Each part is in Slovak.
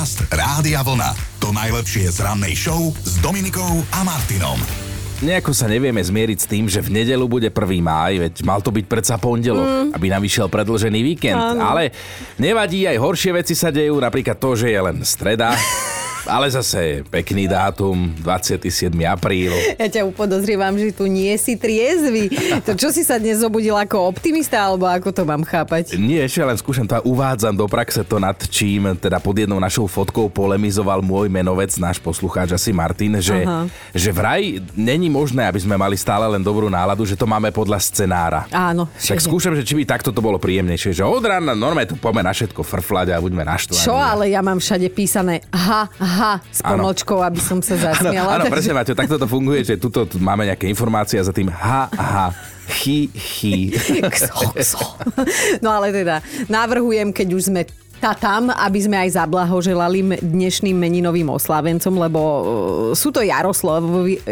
Podcast Rádia Vlna. To najlepšie z rannej show s Dominikou a Martinom. Nejako sa nevieme zmieriť s tým, že v nedelu bude 1. máj, veď mal to byť predsa pondelok, mm. aby nám vyšiel predlžený víkend. Áno. Ale nevadí, aj horšie veci sa dejú, napríklad to, že je len streda. Ale zase pekný dátum, 27. apríl. Ja ťa upodozrievam, že tu nie si triezvy. To čo si sa dnes zobudil ako optimista, alebo ako to mám chápať? Nie, ešte len skúšam to a uvádzam do praxe to, nad čím teda pod jednou našou fotkou polemizoval môj menovec, náš poslucháč asi Martin, že, Aha. že vraj není možné, aby sme mali stále len dobrú náladu, že to máme podľa scenára. Áno. Tak skúšam, že či by takto to bolo príjemnejšie, že od rána normálne tu poďme na všetko frflať a buďme naštvaní. Čo, ale ja mám všade písané ha, ha, s Áno. pomočkou, aby som sa zasmiala. áno takže- presne, Maťo, takto to funguje, že tuto tu máme nejaké informácie a za tým ha, ha. Kso, kso. No ale teda, navrhujem, keď už sme tá tam, aby sme aj zablahoželali dnešným meninovým oslávencom, lebo uh, sú to Jaroslavovi...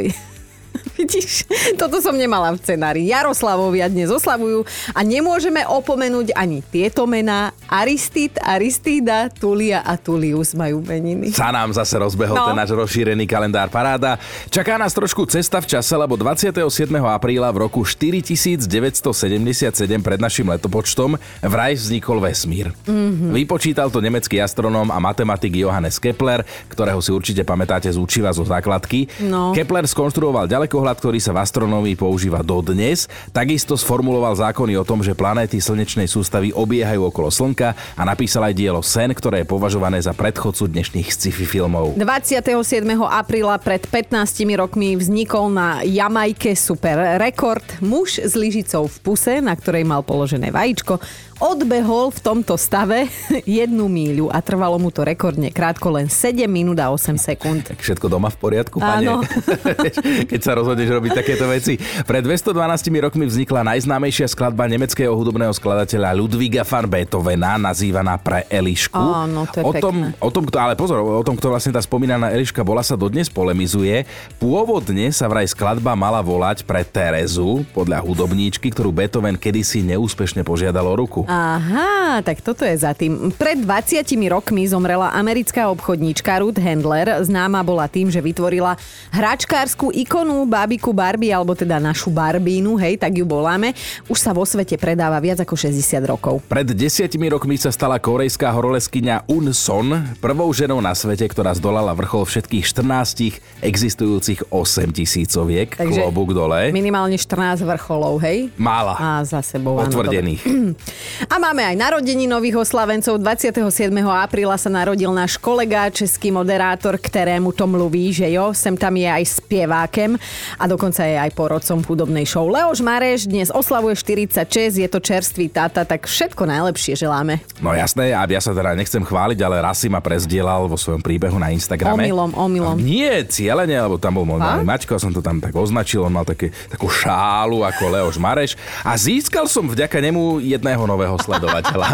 Vidíš, toto som nemala v scenári. Jaroslavovia dnes oslavujú a nemôžeme opomenúť ani tieto mená. Aristid, Aristída, Tulia a Tulius majú meniny. Sa nám zase rozbehol No. ten náš rozšírený kalendár paráda. Čaká nás trošku cesta v čase, lebo 27. apríla v roku 4977 pred našim letopočtom vraj vznikol vesmír. Mm-hmm. Vypočítal to nemecký astronóm a matematik Johannes Kepler, ktorého si určite pamätáte z učiva zo základky. No. Kepler skonštruoval ďalekohľad, ktorý sa v astronómii používa dodnes. Takisto sformuloval zákony o tom, že planéty slnečnej sústavy obiehajú okolo Slnka a napísal aj dielo Sen, ktoré je považované za predchodcu dnešných sci-fi filmov. 27. apríla pred 15 rokmi vznikol na Jamajke super rekord. Muž s lyžicou v puse, na ktorej mal položené vajíčko, odbehol v tomto stave jednu míľu a trvalo mu to rekordne krátko, len 7 minút a 8 sekúnd. Tak všetko doma v poriadku, pane? Áno. Keď sa rozhodneš robiť takéto veci. Pred 212 rokmi vznikla najznámejšia skladba nemeckého hudobného skladateľa Ludwiga van Beethovena, nazývaná pre Elišku. Áno, to je o tom, pekné. o tom, kto, ale pozor, o tom, kto vlastne tá spomínaná Eliška bola, sa dodnes polemizuje. Pôvodne sa vraj skladba mala volať pre Terezu, podľa hudobníčky, ktorú Beethoven kedysi neúspešne požiadal o ruku. Aha, tak toto je za tým. Pred 20 rokmi zomrela americká obchodníčka Ruth Handler. Známa bola tým, že vytvorila hračkárskú ikonu bábiku Barbie, alebo teda našu Barbínu, hej, tak ju voláme. Už sa vo svete predáva viac ako 60 rokov. Pred desiatimi rokmi sa stala korejská horoleskyňa Un Son prvou ženou na svete, ktorá zdolala vrchol všetkých 14 existujúcich 8 tisícoviek. Klobúk dole. minimálne 14 vrcholov, hej? Mála. A za sebou. áno, Potvrdených. dobre. A máme aj narodení nových oslavencov. 27. apríla sa narodil náš kolega, český moderátor, ktorému to mluví, že jo, sem tam je aj spievákem a dokonca je aj porodcom v hudobnej show. Leoš Mareš dnes oslavuje 46, je to čerstvý tata, tak všetko najlepšie želáme. No jasné, a ja sa teda nechcem chváliť, ale raz si ma prezdielal vo svojom príbehu na Instagrame. Omylom, omylom. Nie, cieľene, lebo tam bol môj malý Maťko, som to tam tak označil, on mal také, takú šálu ako Leoš Mareš a získal som vďaka nemu jedného nového sledovateľa.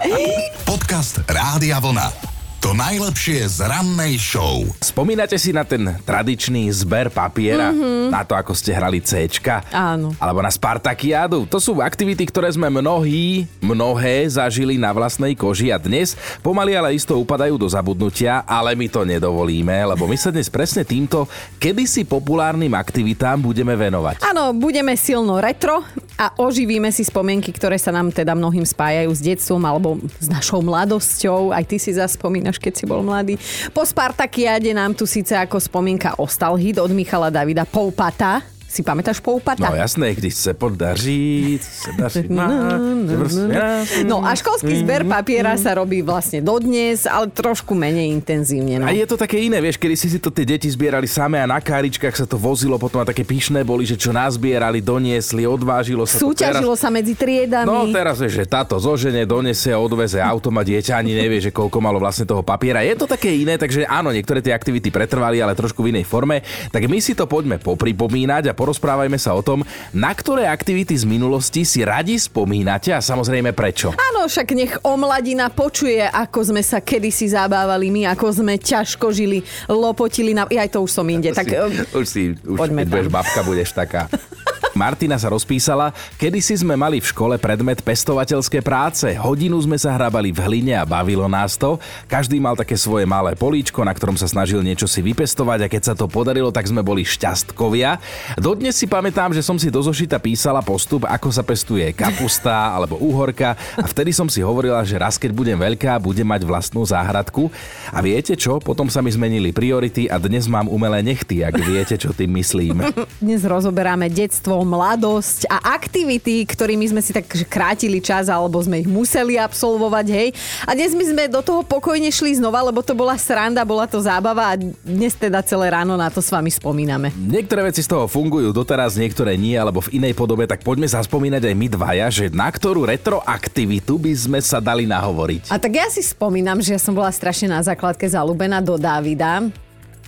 Podcast Rádia Vlna. To najlepšie z rannej show. Spomínate si na ten tradičný zber papiera? Mm-hmm. Na to, ako ste hrali C? Áno. Alebo na Spartakiádu? To sú aktivity, ktoré sme mnohí, mnohé zažili na vlastnej koži a dnes pomaly ale isto upadajú do zabudnutia, ale my to nedovolíme, lebo my sa dnes presne týmto kedysi populárnym aktivitám budeme venovať. Áno, budeme silno retro a oživíme si spomienky, ktoré sa nám teda mnohým spájajú s detstvom alebo s našou mladosťou. Aj ty si zaspomínaš, keď si bol mladý. Po Spartakiade nám tu síce ako spomienka ostal hit od Michala Davida Poupata. Si pamätáš Poupata? No jasné, když se podaří, se daří má, prostě- No a školský zber papiera sa robí vlastne dodnes, ale trošku menej intenzívne. No. A je to také iné, vieš, kedy si to tie deti zbierali same a na káričkách sa to vozilo, potom a také pyšné boli, že čo nazbierali, doniesli, odvážilo sa to. Súťažilo sa medzi triedami. No teraz vieš, že táto zožene, donesie, odveze autom a dieťa ani nevie, že koľko malo vlastne toho papiera. Je to také iné, takže áno, niektoré tie aktivity pretrvali, ale trošku v inej forme. Tak my si to poďme popripomínať a porozprávajme sa o tom, na ktoré aktivity z minulosti si radi spomínate a samozrejme prečo. Áno, však nech omladina počuje, ako sme sa kedysi zabávali my, ako sme ťažko žili, lopotili na... Ja aj to už som inde. Tak, si, eh, už si, už poďme budeš babka, budeš taká. Martina sa rozpísala, kedy si sme mali v škole predmet pestovateľské práce. Hodinu sme sa hrabali v hline a bavilo nás to. Každý mal také svoje malé políčko, na ktorom sa snažil niečo si vypestovať a keď sa to podarilo, tak sme boli šťastkovia. Dodnes si pamätám, že som si do zošita písala postup, ako sa pestuje kapusta alebo úhorka a vtedy som si hovorila, že raz keď budem veľká, budem mať vlastnú záhradku. A viete čo? Potom sa mi zmenili priority a dnes mám umelé nechty, ak viete, čo tým myslím. Dnes rozoberáme detstvo, mladosť a aktivity, ktorými sme si tak krátili čas alebo sme ich museli absolvovať, hej. A dnes my sme do toho pokojne šli znova, lebo to bola sranda, bola to zábava a dnes teda celé ráno na to s vami spomíname. Niektoré veci z toho fungujú doteraz, niektoré nie, alebo v inej podobe, tak poďme zaspomínať aj my dvaja, že na ktorú retroaktivitu by sme sa dali nahovoriť. A tak ja si spomínam, že ja som bola strašne na základke zalúbená do Davida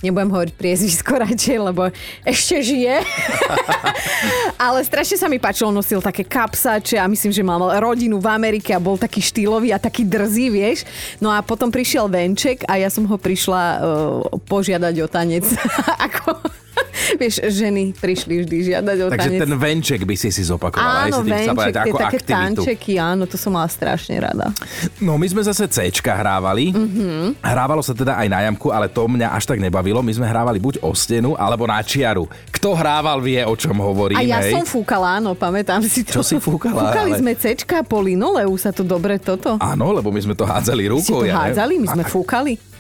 nebudem hovoriť priezvisko radšej, lebo ešte žije. Ale strašne sa mi páčilo, nosil také kapsače a myslím, že mal rodinu v Amerike a bol taký štýlový a taký drzý, vieš. No a potom prišiel Venček a ja som ho prišla uh, požiadať o tanec. Ako Vieš, ženy prišli vždy žiadať o Takže tanec. ten venček by si si zopakovala. Áno, si venček, tie také aktivitu. tančeky, áno, to som mala strašne rada. No my sme zase C hrávali. Mhm. Mm-hmm. Hrávalo sa teda aj na jamku, ale to mňa až tak nebavilo. My sme hrávali buď o stenu, alebo na čiaru. Kto hrával, vie, o čom hovorím. A ja hej. som fúkala, áno, pamätám si to. Čo si fúkala, Fúkali ale- sme cečka po linoleu, sa to dobre toto. Áno, lebo my sme to hádzali Si rukou. to ja hádzali, my sme fúkali.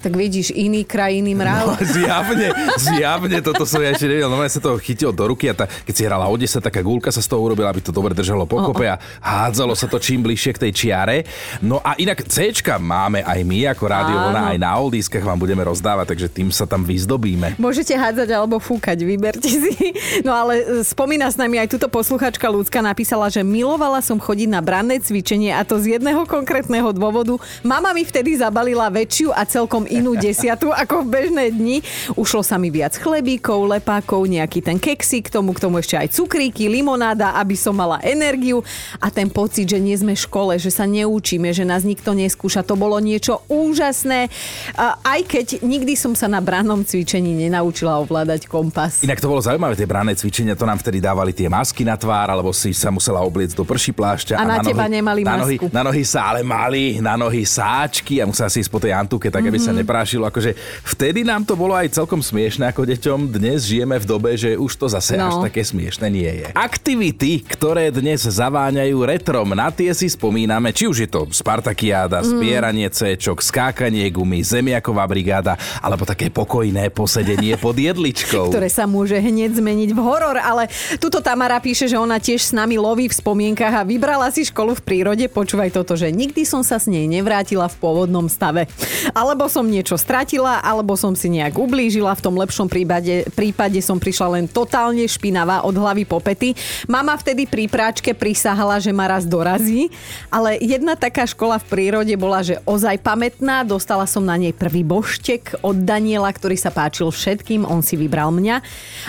Tak vidíš, iný kraj, iný No, mrav. zjavne, zjavne, toto som ja ešte nevedel. No ja sa to chytil do ruky a tá, keď si hrala o 10, taká gulka sa z toho urobila, aby to dobre držalo pokope a hádzalo sa to čím bližšie k tej čiare. No a inak C máme aj my, ako Rádio. Vlna, aj na oldiskách vám budeme rozdávať, takže tým sa tam vyzdobíme. Môžete hádzať alebo fúkať, vyberte si. No ale e, spomína s nami aj túto posluchačka ľudská napísala, že milovala som chodiť na branné cvičenie a to z jedného konkrétneho dôvodu. Mama mi vtedy zabalila väčšiu a celkom inú desiatu ako v bežné dni. Ušlo sa mi viac chlebíkov, lepákov, nejaký ten keksík, k tomu, k tomu ešte aj cukríky, limonáda, aby som mala energiu a ten pocit, že nie sme v škole, že sa neučíme, že nás nikto neskúša, to bolo niečo úžasné. A aj keď nikdy som sa na brannom cvičení nenaučila ovládať kompas. Inak to bolo zaujímavé, tie branné cvičenia, to nám vtedy dávali tie masky na tvár, alebo si sa musela obliecť do prší plášťa. A na teba nemali na nohy, masku. na nohy sa ale mali, na nohy sáčky a musela si ísť po tej antúke, tak aby Mhm. sa neprášilo. Akože vtedy nám to bolo aj celkom smiešne ako deťom. Dnes žijeme v dobe, že už to zase No. až také smiešne nie je. Aktivity, ktoré dnes zaváňajú retrom, na tie si spomíname, či už je to Spartakiáda, Mhm. zbieranie cečok, skákanie gumy, zemiaková brigáda, alebo také pokojné posedenie pod jedličkou. ktoré sa môže hneď zmeniť v horor, ale tuto Tamara píše, že ona tiež s nami loví v spomienkach a vybrala si školu v prírode. Počúvaj toto, že nikdy som sa s nej nevrátila v pôvodnom stave. Alebo som niečo stratila, alebo som si nejak ublížila. V tom lepšom prípade, prípade som prišla len totálne špinavá od hlavy po pety. Mama vtedy pri práčke prisahala, že ma raz dorazí, ale jedna taká škola v prírode bola, že ozaj pamätná. Dostala som na nej prvý boštek od Daniela, ktorý sa páčil všetkým, on si vybral mňa.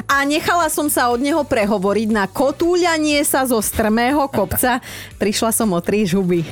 A nechala som sa od neho prehovoriť na kotúľanie sa zo strmého kopca. Prišla som o tri žuby.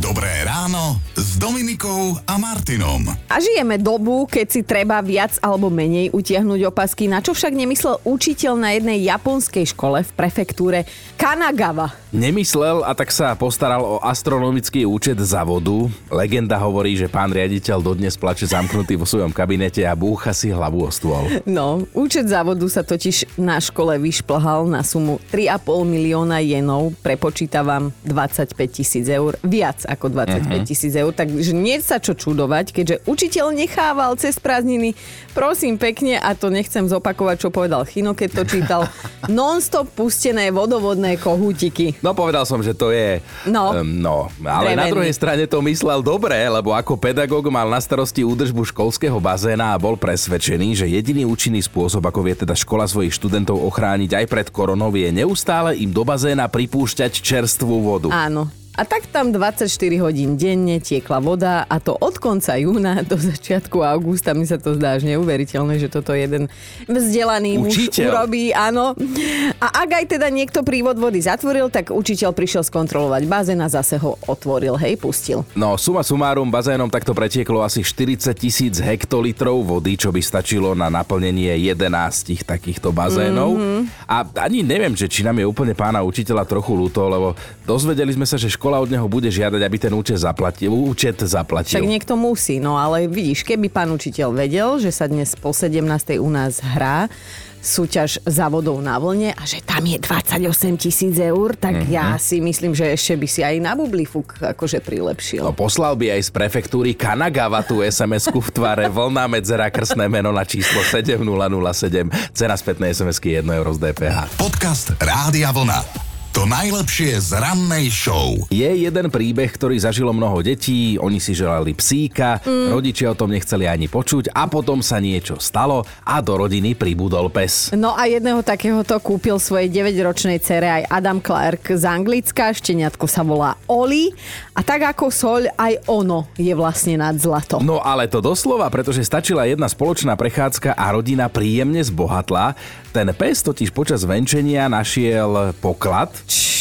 Dobré ráno s Dominikou a Martinom. A žijeme dobu, keď si treba viac alebo menej utiahnuť opasky, na čo však nemyslel učiteľ na jednej japonskej škole v prefektúre Kanagawa. Nemyslel a tak sa postaral o astronomický účet za vodu. Legenda hovorí, že pán riaditeľ dodnes plače zamknutý vo svojom kabinete a búcha si hlavu o stôl. No, účet závodu sa totiž na škole vyšplhal na sumu 3,5 milióna jenov, prepočítavam 25 tisíc eur, viac ako 25 tisíc eur, takže nie sa čo čudovať, keďže učiteľ nechával cez prázdniny, prosím pekne, a to nechcem zopakovať, čo povedal Chino, keď to čítal, non-stop pustené vodovodné kohútiky. No povedal som, že to je... No. Um, no, ale na Drevený. druhej strane to myslel dobre, lebo ako pedagóg mal na starosti údržbu školského bazéna a bol presvedčený, že jediný účinný spôsob, ako vie teda škola svojich študentov ochrániť aj pred koronou, je neustále im do bazéna pripúšťať čerstvú vodu. Áno, A tak tam 24 hodín denne tiekla voda a to od konca júna do začiatku augusta. Mi sa to zdá až neuveriteľné, že toto jeden vzdelaný muž Učiteľ. urobí, áno. A ak aj teda niekto prívod vody zatvoril, tak učiteľ prišiel skontrolovať bazén a zase ho otvoril, hej, pustil. No, suma sumárum, bazénom takto pretieklo asi 40 tisíc hektolitrov vody, čo by stačilo na naplnenie 11 takýchto bazénov. Mm-hmm. A ani neviem, že či nám je úplne pána učiteľa trochu ľúto, lebo dozvedeli sme sa, že škola od neho bude žiadať, aby ten účet zaplatil. Účet zaplatil. Však niekto musí, no ale vidíš, keby pán učiteľ vedel, že sa dnes po 17. u nás hrá súťaž za vodou na vlne a že tam je 28 tisíc eur, tak mm-hmm. ja si myslím, že ešte by si aj na bublifuk akože prilepšil. No, poslal by aj z prefektúry Kanagawa tú SMS-ku v tvare vlna medzera krstné meno na číslo 7007. Cena spätnej SMS-ky 1 euro z DPH. Podcast Rádia Vlna. To najlepšie z rannej show. Je jeden príbeh, ktorý zažilo mnoho detí, oni si želali psíka, mm. rodičia o tom nechceli ani počuť a potom sa niečo stalo a do rodiny pribudol pes. No a jedného takéhoto kúpil svojej 9-ročnej cere aj Adam Clark z Anglicka, šteniatko sa volá Oli a tak ako soľ aj ono je vlastne nad zlato. No ale to doslova, pretože stačila jedna spoločná prechádzka a rodina príjemne zbohatla. Ten pes totiž počas venčenia našiel poklad.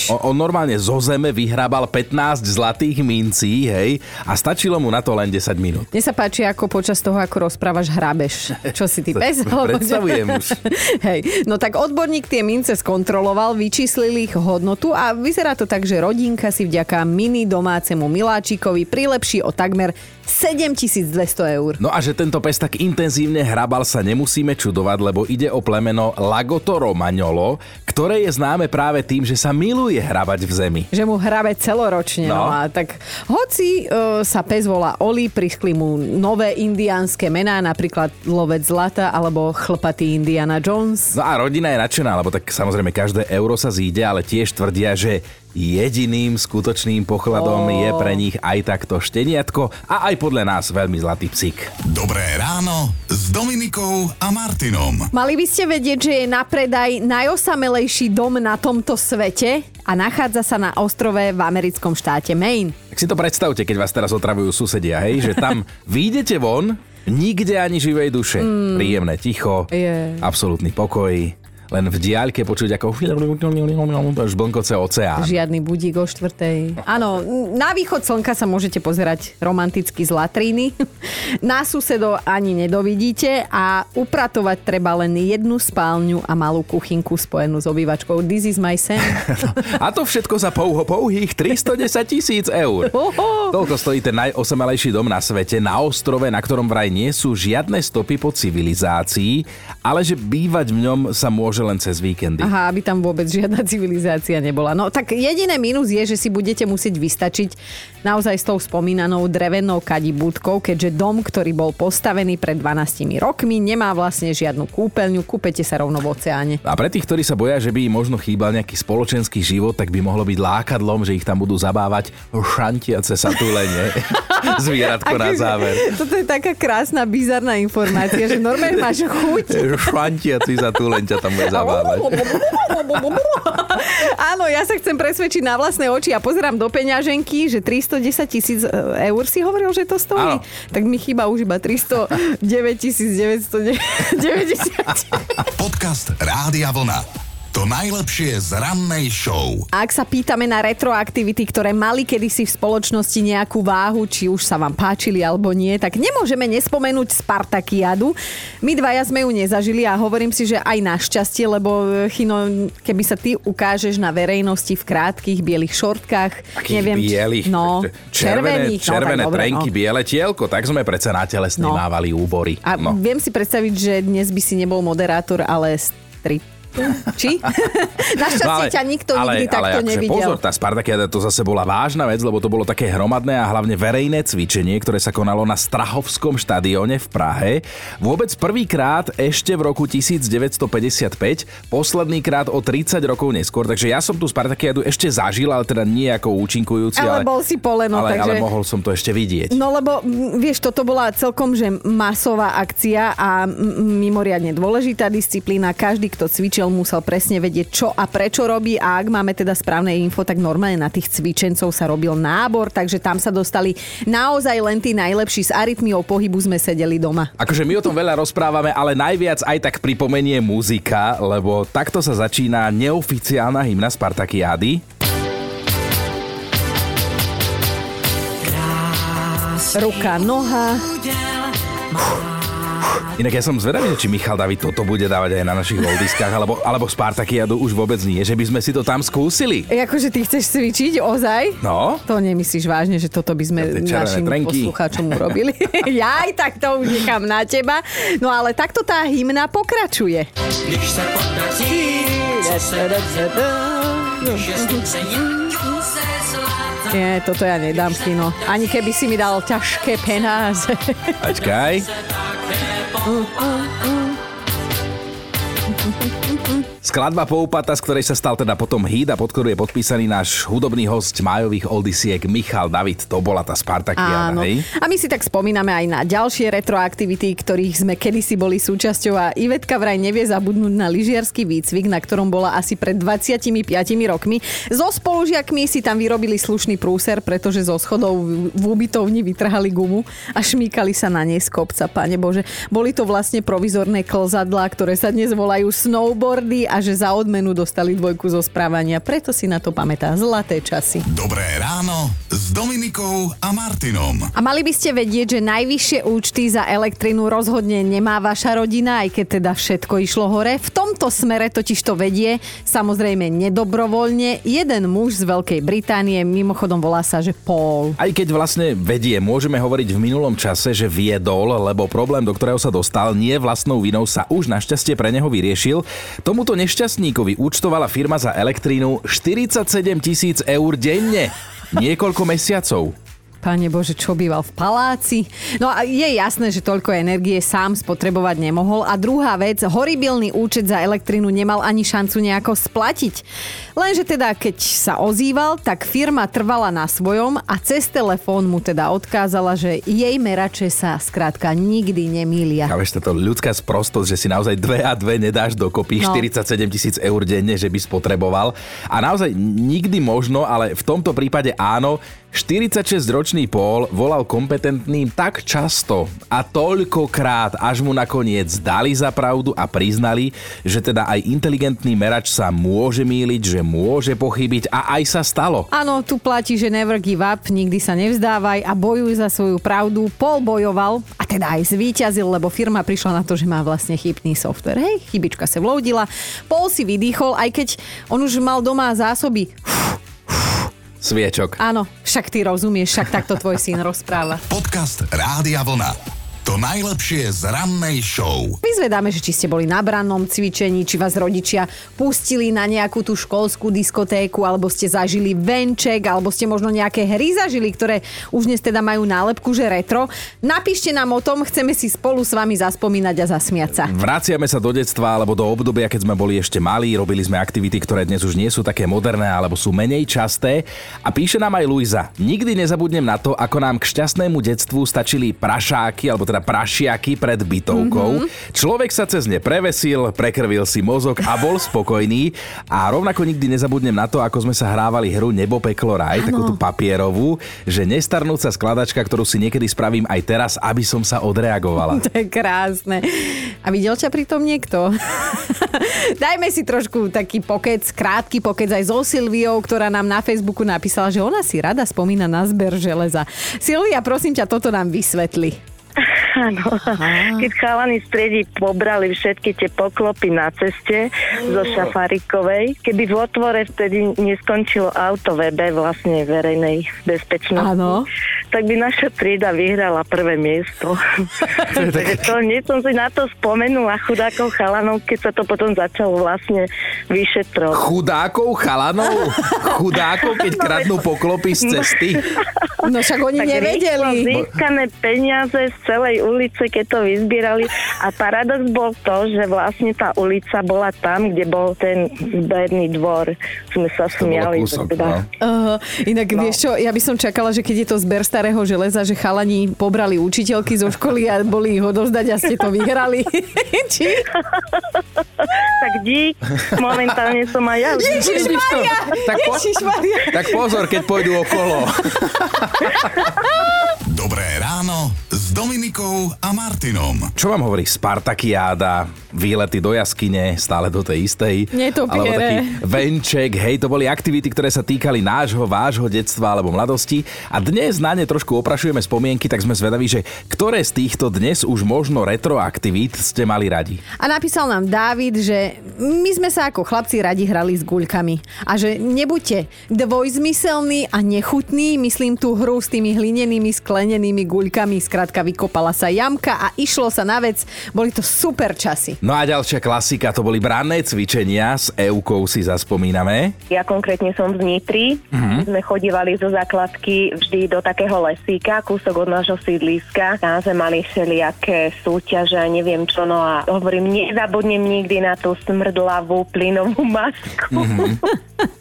On, on normálne zo zeme vyhrábal 15 zlatých mincí, hej, a stačilo mu na to len 10 minút. Mne sa páči, ako počas toho, ako rozprávaš, hrabeš. Čo si ty pes? Predstavujem už. Hej, no tak odborník tie mince skontroloval, vyčíslil ich hodnotu a vyzerá to tak, že rodinka si vďaka mini domácemu miláčikovi prilepší o takmer 7200 eur. No a že tento pes tak intenzívne hrabal sa nemusíme čudovať, lebo ide o plemeno Lagotoro Maňolo, ktoré je známe práve tým, že sa miluje hrabať v zemi. Že mu hrabe celoročne. No. No. no a tak hoci e, sa pes volá Oli, prišli mu nové indiánske mená, napríklad Lovec Zlata alebo Chlpatý Indiana Jones. No a rodina je nadšená, lebo tak samozrejme každé euro sa zíde, ale tiež tvrdia, že jediným skutočným pochladom Ó. je pre nich aj takto šteniatko a aj podľa nás veľmi zlatý psík. Dobré ráno s Dominikou a Martinom. Mali by ste vedieť, že je na predaj najosamelejší dom na tomto svete a nachádza sa na ostrove v americkom štáte Maine. Tak si to predstavte, keď vás teraz otravujú susedia, hej, že tam vyjdete von, nikde ani živej duše. Mm. Príjemné ticho, Je. absolútny pokoj, len v diaľke počuť ako žblnkoce oceán. Žiadny budík o štvrtej. Áno, na východ slnka sa môžete pozerať romanticky z latríny. Na susedo ani nedovidíte a upratovať treba len jednu spálňu a malú kuchynku spojenú s obývačkou. This is my sen. A to všetko za pouho pouhých 310 tisíc eur. Oho. Toľko stojí ten najosamelejší dom na svete, na ostrove, na ktorom vraj nie sú žiadne stopy po civilizácii, ale že bývať v ňom sa môže len cez víkendy. Aha, aby tam vôbec žiadna civilizácia nebola. No tak jediné mínus je, že si budete musieť vystačiť naozaj s tou spomínanou drevenou kadibúdkou, keďže dom, ktorý bol postavený pred 12 rokmi, nemá vlastne žiadnu kúpeľňu, kúpete sa rovno v oceáne. A pre tých, ktorí sa boja, že by im možno chýbal nejaký spoločenský život, tak by mohlo byť lákadlom, že ich tam budú zabávať šantiace satúlene. Zvieratko na Akože, záver. Toto je taká krásna, bizarná informácia, že normálne máš chuť. Šantiaci satúlen ťa tam bude zabávať. Áno, ja sa chcem presvedčiť na vlastné oči a pozerám do peňaženky, že 310 tisíc e, eur si hovoril, že to stojí. Áno. Tak mi chýba už iba 309 990. Podcast Rádia Vlna. To najlepšie z rannej show. Ak sa pýtame na retroaktivity, ktoré mali kedysi v spoločnosti nejakú váhu, či už sa vám páčili alebo nie, tak nemôžeme nespomenúť Spartakiadu. My dvaja sme ju nezažili a hovorím si, že aj našťastie, lebo Chino, keby sa ty ukážeš na verejnosti v krátkých bielých šortkách, Takých neviem, či- bielých, no, červené, červených, červené no, tak dobre, trenky, no. biele tielko, tak sme predsa na telesný No. mávali úbory. A No. viem si predstaviť, že dnes by si nebol moderátor, ale strip. Či? Našťastie ťa nikto nikdy takto akože nevidel. Pozor, tá Spartakiada to zase bola vážna vec, lebo to bolo také hromadné a hlavne verejné cvičenie, ktoré sa konalo na Strahovskom štadióne v Prahe. Vôbec prvýkrát ešte v roku 1955, posledný krát o 30 rokov neskôr, takže ja som tú Spartakiadu ešte zažil, ale teda nie ako účinkujúci, Ale ale, bol si poleno, ale, takže... ale mohol som to ešte vidieť. No lebo, vieš, toto bola celkom, že masová akcia a mimoriadne dôležitá disciplína. Každý, kto cvičil, cvičil, musel presne vedieť, čo a prečo robí a ak máme teda správne info, tak normálne na tých cvičencov sa robil nábor, takže tam sa dostali naozaj len tí najlepší s arytmiou pohybu sme sedeli doma. Akože my o tom veľa rozprávame, ale najviac aj tak pripomenie muzika, lebo takto sa začína neoficiálna hymna Spartakiády. Ruka, noha. Inak ja som zvedavý, či Michal David toto bude dávať aj na našich oldiskách, alebo, alebo Spartakiadu už vôbec nie, že by sme si to tam skúsili. E, akože ty chceš cvičiť ozaj? No, To nemyslíš vážne, že toto by sme Ja našim trenky. poslucháčom urobili? Jaj, tak to už nechám na teba. No ale takto tá hymna pokračuje. Když zláta. Nie, toto ja nedám kino. Ani keby si mi dal ťažké penáze. mm, mm, mm. Skladba Poupata, z ktorej sa stal teda potom hit a pod ktorú je podpísaný náš hudobný host májových oldisiek Michal David. To bola tá Spartakiada, Áno. hej? A my si tak spomíname aj na ďalšie retroaktivity, ktorých sme kedysi boli súčasťou a Ivetka vraj nevie zabudnúť na lyžiarsky výcvik, na ktorom bola asi pred 25 rokmi. So spolužiakmi si tam vyrobili slušný prúser, pretože zo schodov v ubytovni vytrhali gumu a šmíkali sa na nej z kopca, pane Bože. Boli to vlastne provizorné klzadlá, ktoré sa dnes volajú snowboardy a že za odmenu dostali dvojku zo správania. Preto si na to pamätá zlaté časy. Dobré ráno s Dominikou a Martinom. A mali by ste vedieť, že najvyššie účty za elektrinu rozhodne nemá vaša rodina, aj keď teda všetko išlo hore. V tomto smere totiž to vedie, samozrejme nedobrovoľne, jeden muž z Veľkej Británie, mimochodom volá sa, že Paul. Aj keď vlastne vedie, môžeme hovoriť v minulom čase, že viedol, lebo problém, do ktorého sa dostal, nie vlastnou vinou sa už našťastie pre neho vyriešil. Tomuto nešťastníkovi účtovala firma za elektrínu 47 tisíc eur denne. Niekoľko mesiacov. Pane Bože, čo býval v paláci? No a je jasné, že toľko energie sám spotrebovať nemohol. A druhá vec, horibilný účet za elektrinu nemal ani šancu nejako splatiť. Lenže teda, keď sa ozýval, tak firma trvala na svojom a cez telefón mu teda odkázala, že jej merače sa skrátka nikdy nemýlia. A vieš, táto ľudská sprostosť, že si naozaj dve a dve nedáš dokopy, No. 47 tisíc eur denne, že by spotreboval. A naozaj nikdy možno, ale v tomto prípade áno, 46-ročný Paul volal kompetentným tak často a toľkokrát, až mu nakoniec dali za pravdu a priznali, že teda aj inteligentný merač sa môže míliť, že môže pochybiť a aj sa stalo. Áno, tu platí, že never give up, nikdy sa nevzdávaj a bojuj za svoju pravdu. Paul bojoval a teda aj zvíťazil, lebo firma prišla na to, že má vlastne chybný software. Hej, chybička sa vloudila. Paul si vydýchol, aj keď on už mal doma zásoby. Sviečok. Áno, však ty rozumieš, však takto tvoj syn rozpráva. Podcast Rádia Vlna. To najlepšie z rannej show. Vyzvedáme, že či ste boli na brannom cvičení, či vás rodičia pustili na nejakú tú školskú diskotéku, alebo ste zažili venček, alebo ste možno nejaké hry zažili, ktoré už dnes teda majú nálepku, že retro. Napíšte nám o tom, chceme si spolu s vami zaspomínať a zasmiať sa. Vraciame sa do detstva alebo do obdobia, keď sme boli ešte malí, robili sme aktivity, ktoré dnes už nie sú také moderné alebo sú menej časté. A píše nám aj Luisa, nikdy nezabudnem na to, ako nám k šťastnému detstvu stačili prašáky, alebo teda prašiaky pred bytovkou. Mm-hmm. Človek sa cez ne prevesil, prekrvil si mozog a bol spokojný. A rovnako nikdy nezabudnem na to, ako sme sa hrávali hru Nebo, peklo, raj, takú tú papierovú, že nestarnúca skladačka, ktorú si niekedy spravím aj teraz, aby som sa odreagovala. To je krásne. A videl ťa pritom niekto? Dajme si trošku taký pokec, krátky pokec aj so Silviou, ktorá nám na Facebooku napísala, že ona si rada spomína na zber železa. Silvia, prosím ťa, toto nám vysvetli. Áno. Keď chalani z triedy pobrali všetky tie poklopy na ceste zo Šafarikovej, keby v otvore vtedy neskončilo auto VB, vlastne verejnej bezpečnosti, Áno. tak by naša trieda vyhrala prvé miesto. Takže to, nie som si na to spomenula chudákov chalanov, keď sa to potom začalo vlastne vyšetrovať. Chudákov, chalanov? Chudákov, keď kradnú poklopy z cesty? No však oni tak nevedeli. získané peniaze z celej ulice, keď to vyzbierali. A paradox bol to, že vlastne tá ulica bola tam, kde bol ten zberný dvor. Sme sa To smiali. kúsok, teda-. Uh, inak no. vieš čo, ja by som čakala, že keď je to zber starého železa, že chalani pobrali učiteľky zo školy a boli ich odovzdať a ste to vyhrali. Či? Tak dík, momentálne som aj ja. Ježišmaria! Tak po- Ježišmaria! Tak pozor, keď pôjdu okolo. Dominikou a Martinom. Čo vám hovorí Spartakiáda, výlety do jaskyne, stále do tej istej? Netopiere. Alebo taký venček, hej, to boli aktivity, ktoré sa týkali nášho, vášho detstva alebo mladosti. A dnes na ne trošku oprašujeme spomienky, tak sme zvedaví, že ktoré z týchto dnes už možno retroaktivít ste mali radi. A napísal nám Dávid, že my sme sa ako chlapci radi hrali s guľkami. A že nebuďte dvojzmyselní a nechutní, myslím tú hru s tými hlinenými sklenenými guľkami. Skrátka vykopala sa jamka a išlo sa na vec. Boli to super časy. No a ďalšia klasika, to boli branné cvičenia, s Eukou si zaspomíname. Ja konkrétne som z Nitry. Mm-hmm. Sme chodívali zo základky vždy do takého lesíka, kúsok od nášho sídliska. Tam sme mali všelijaké súťaže a neviem čo. No a hovorím, nezabudnem nikdy na tú smrdlavú plynovú masku. Mm-hmm.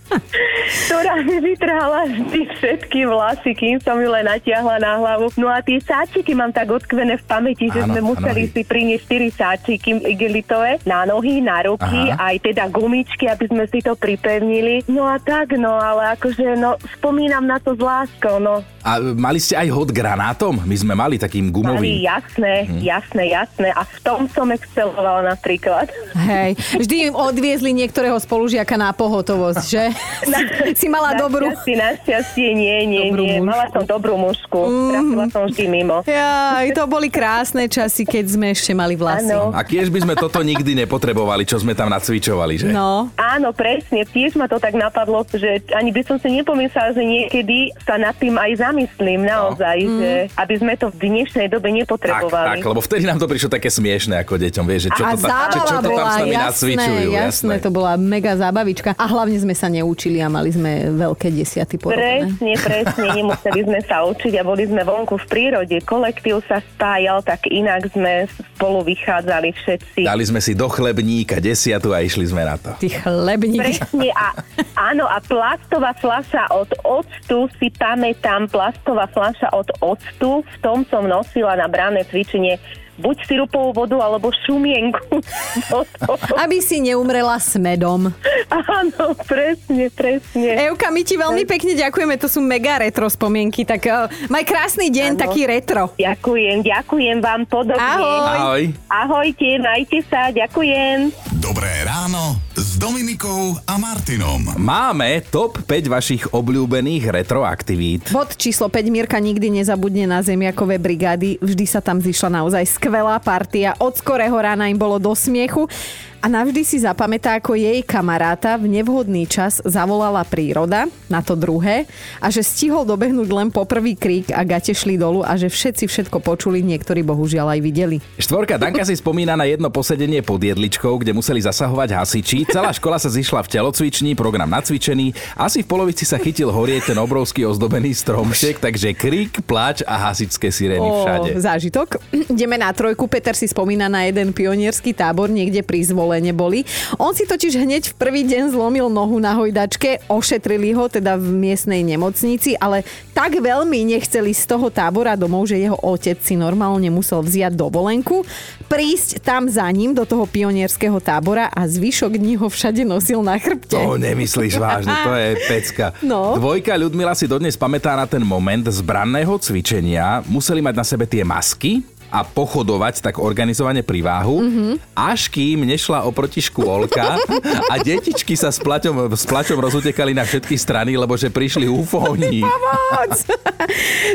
ktorá mi vytrhala vždy všetky vlasy, kým som ju len natiahla na hlavu. No a tie sáčiky mám tak odkvené v pamäti, že Áno, sme áno, museli hej. si priniesť 4 sáčiky igelitové na nohy, na ruky, Aha. aj teda gumičky, aby sme si to pripevnili. No a tak, no ale akože, no spomínam na to s láskou, no. A mali ste aj hod granátom? My sme mali takým Mali, gumovým. jasné, jasné, jasné. A v tom som excelovala napríklad. Hej, vždy im odviezli niektorého spolužiaka na pohotovosť, že? Si, si mala dobrú... Našťastie, našťastie, nie, nie, Dobrú nie. mužku. Mala som dobrú mužku. Trafila som vždy mimo. Jaj, to boli krásne časy, keď sme ešte mali vlasy. Áno. A kiež by sme toto nikdy nepotrebovali, čo sme tam nacvičovali, že? No, Áno, presne. Tiež ma to tak napadlo, že ani by som si nepomyslela, že niekedy sa nad tým aj zamyslím naozaj, No. že aby sme to v dnešnej dobe Tak, nepotrebovali. tak, lebo vtedy nám to prišlo také smiešne ako deťom, vieš, že čo a to, ta, čo, čo to tam bola, s nami jasné, nacvičujú. jasné, to bola mega zábavička. A hlavne sme sa neučili a mali sme veľké desiaty podobné. Presne, presne, nemuseli sme sa učiť a boli sme vonku v prírode. Kolektív sa spájal, tak inak sme spolu vychádzali všetci. Dali sme si do chlebníka desiatu a išli sme na to. Ty chlebník. Presne a áno a plastová fľaša od octu si pamätám, plastová fľaša od octu, v tom som nosila na branné cvičenie buď sirupovú vodu alebo šumienku. toho. Aby si neumrela s medom. Áno, presne, presne. Euka, my ti veľmi pekne ďakujeme, to sú mega retro spomienky, tak uh, maj krásny deň, Áno. taký retro. Ďakujem, ďakujem vám podobne. Ahoj. Ahoj. Ahojte, majte sa, ďakujem. Dobré ráno s Dominikou a Martinom. Máme top 5 vašich obľúbených retroaktivít. Bod číslo 5 Mirka nikdy nezabudne na zemiakové brigády. Vždy sa tam zišla naozaj skvelá partia. Od skorého rána im bolo do smiechu. A navždy si zapamätá, ako jej kamaráta v nevhodný čas zavolala príroda na to druhé a že stihol dobehnúť len po prvý krík a gate šli dolu a že všetci všetko počuli, niektorí bohužiaľ aj videli. Štvorka Danka si spomína na jedno posedenie pod jedličkou, kde museli zasahovať hasiči. Celá škola sa zišla v telocvični, program nacvičený. Asi v polovici sa chytil horieť ten obrovský ozdobený stromček, takže krik, pláč a hasičské sirény všade. O, zážitok. Ideme na trojku. Peter si spomína na jeden pionierský tábor niekde pri zvolenie boli. On si totiž hneď v prvý deň zlomil nohu na hojdačke, ošetrili ho teda v miestnej nemocnici, ale tak veľmi nechceli z toho tábora domov, že jeho otec si normálne musel vziať dovolenku, prísť tam za ním do toho pionierského tábora a zvyšok dní ho všade nosil na chrbte. To nemyslíš vážne, to je pecka. No. Dvojka Ľudmila si dodnes pamätá na ten moment z branného cvičenia. Museli mať na sebe tie masky, a pochodovať tak organizovane pri váhu, mm-hmm. až kým nešla oproti škôlka a detičky sa s plaťom, s plaťom rozutekali na všetky strany, lebo že prišli ufóni. Pomoc!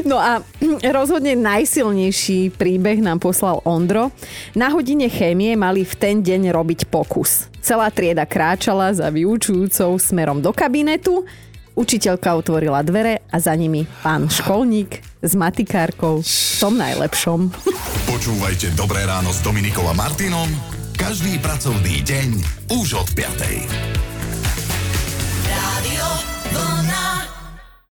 No a rozhodne najsilnejší príbeh nám poslal Ondro. Na hodine chémie mali v ten deň robiť pokus. Celá trieda kráčala za vyučujúcou smerom do kabinetu. Učiteľka otvorila dvere a za nimi pán školník s matikárkou v tom najlepšom. Počúvajte Dobré ráno s Dominikou a Martinom každý pracovný deň už od 5.